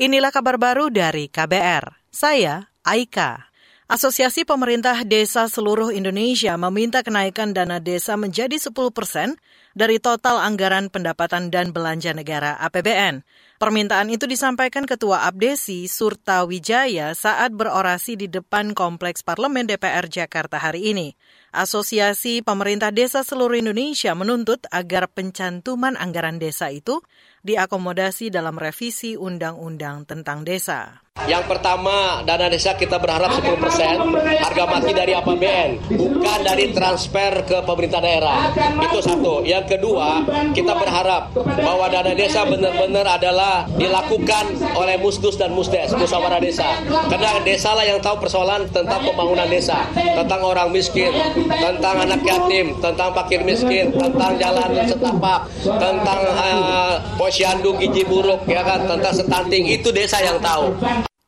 Inilah kabar baru dari KBR. Saya Aika. Asosiasi Pemerintah Desa seluruh Indonesia meminta kenaikan dana desa menjadi 10 persen dari total anggaran pendapatan dan belanja negara APBN. Permintaan itu disampaikan Ketua Abdesi Surta Wijaya saat berorasi di depan Kompleks Parlemen DPR Jakarta hari ini. Asosiasi Pemerintah Desa seluruh Indonesia menuntut agar pencantuman anggaran desa itu diakomodasi dalam revisi Undang-Undang tentang Desa. Yang pertama, dana desa kita berharap 10% harga mati dari APBN, bukan dari transfer ke pemerintah daerah. Itu satu. Yang kedua, kita berharap bahwa dana desa benar-benar adalah dilakukan oleh musdus dan musdes, musyawarah desa. Karena desa lah yang tahu persoalan tentang pembangunan desa, tentang orang miskin, tentang anak yatim, tentang fakir miskin, tentang jalan setapak, tentang uh, posyandu gizi buruk, ya kan, tentang stunting. Itu desa yang tahu.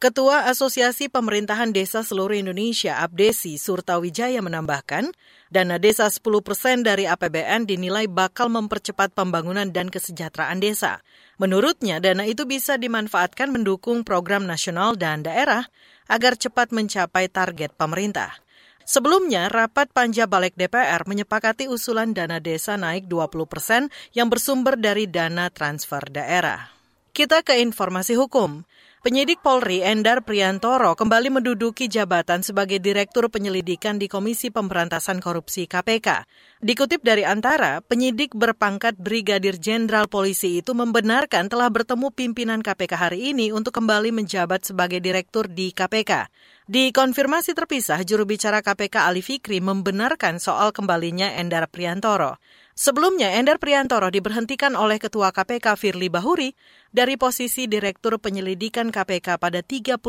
Ketua Asosiasi Pemerintahan Desa Seluruh Indonesia, Abdesi Surtawijaya menambahkan, dana desa 10 persen dari APBN dinilai bakal mempercepat pembangunan dan kesejahteraan desa. Menurutnya, dana itu bisa dimanfaatkan mendukung program nasional dan daerah agar cepat mencapai target pemerintah. Sebelumnya, rapat panja balik DPR menyepakati usulan dana desa naik 20 persen yang bersumber dari dana transfer daerah. Kita ke informasi hukum. Penyidik Polri Endar Priantoro kembali menduduki jabatan sebagai Direktur Penyelidikan di Komisi Pemberantasan Korupsi KPK. Dikutip dari Antara, penyidik berpangkat Brigadir Jenderal Polisi itu membenarkan telah bertemu pimpinan KPK hari ini untuk kembali menjabat sebagai Direktur di KPK. Di konfirmasi terpisah, juru bicara KPK Ali Fikri membenarkan soal kembalinya Endar Priantoro. Sebelumnya, Endar Priantoro diberhentikan oleh Ketua KPK Firly Bahuri dari posisi Direktur Penyelidikan KPK pada 31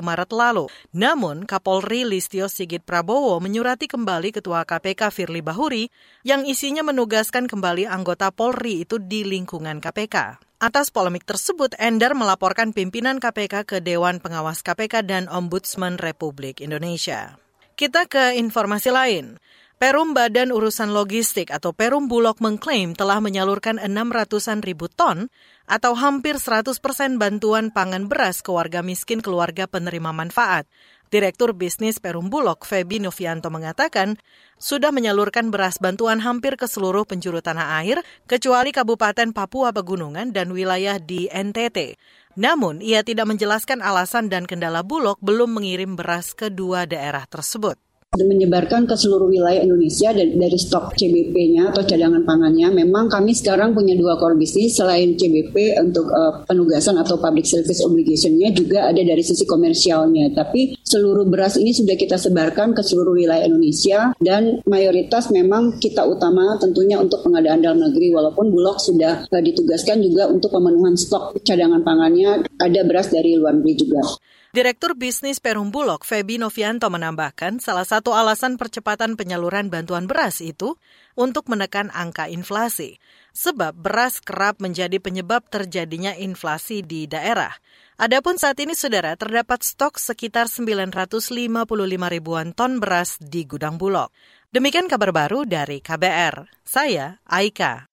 Maret lalu. Namun, Kapolri Listio Sigit Prabowo menyurati kembali Ketua KPK Firly Bahuri yang isinya menugaskan kembali anggota Polri itu di lingkungan KPK. Atas polemik tersebut, Endar melaporkan pimpinan KPK ke Dewan Pengawas KPK dan Ombudsman Republik Indonesia. Kita ke informasi lain. Perum Badan Urusan Logistik atau Perum Bulog mengklaim telah menyalurkan 600-an ribu ton atau hampir 100 persen bantuan pangan beras ke warga miskin keluarga penerima manfaat. Direktur Bisnis Perum Bulog, Febi Novianto mengatakan, sudah menyalurkan beras bantuan hampir ke seluruh penjuru tanah air, kecuali Kabupaten Papua Pegunungan dan wilayah di NTT. Namun, ia tidak menjelaskan alasan dan kendala Bulog belum mengirim beras ke dua daerah tersebut menyebarkan ke seluruh wilayah Indonesia dari stok CBP-nya atau cadangan pangannya. Memang kami sekarang punya dua core bisnis selain CBP untuk uh, penugasan atau public service obligation-nya juga ada dari sisi komersialnya. Tapi seluruh beras ini sudah kita sebarkan ke seluruh wilayah Indonesia dan mayoritas memang kita utama tentunya untuk pengadaan dalam negeri walaupun Bulog sudah uh, ditugaskan juga untuk pemenuhan stok cadangan pangannya ada beras dari luar negeri juga. Direktur Bisnis Perum Bulog, Febi Novianto menambahkan salah satu alasan percepatan penyaluran bantuan beras itu untuk menekan angka inflasi. Sebab beras kerap menjadi penyebab terjadinya inflasi di daerah. Adapun saat ini, saudara, terdapat stok sekitar 955 ribuan ton beras di gudang Bulog. Demikian kabar baru dari KBR. Saya Aika.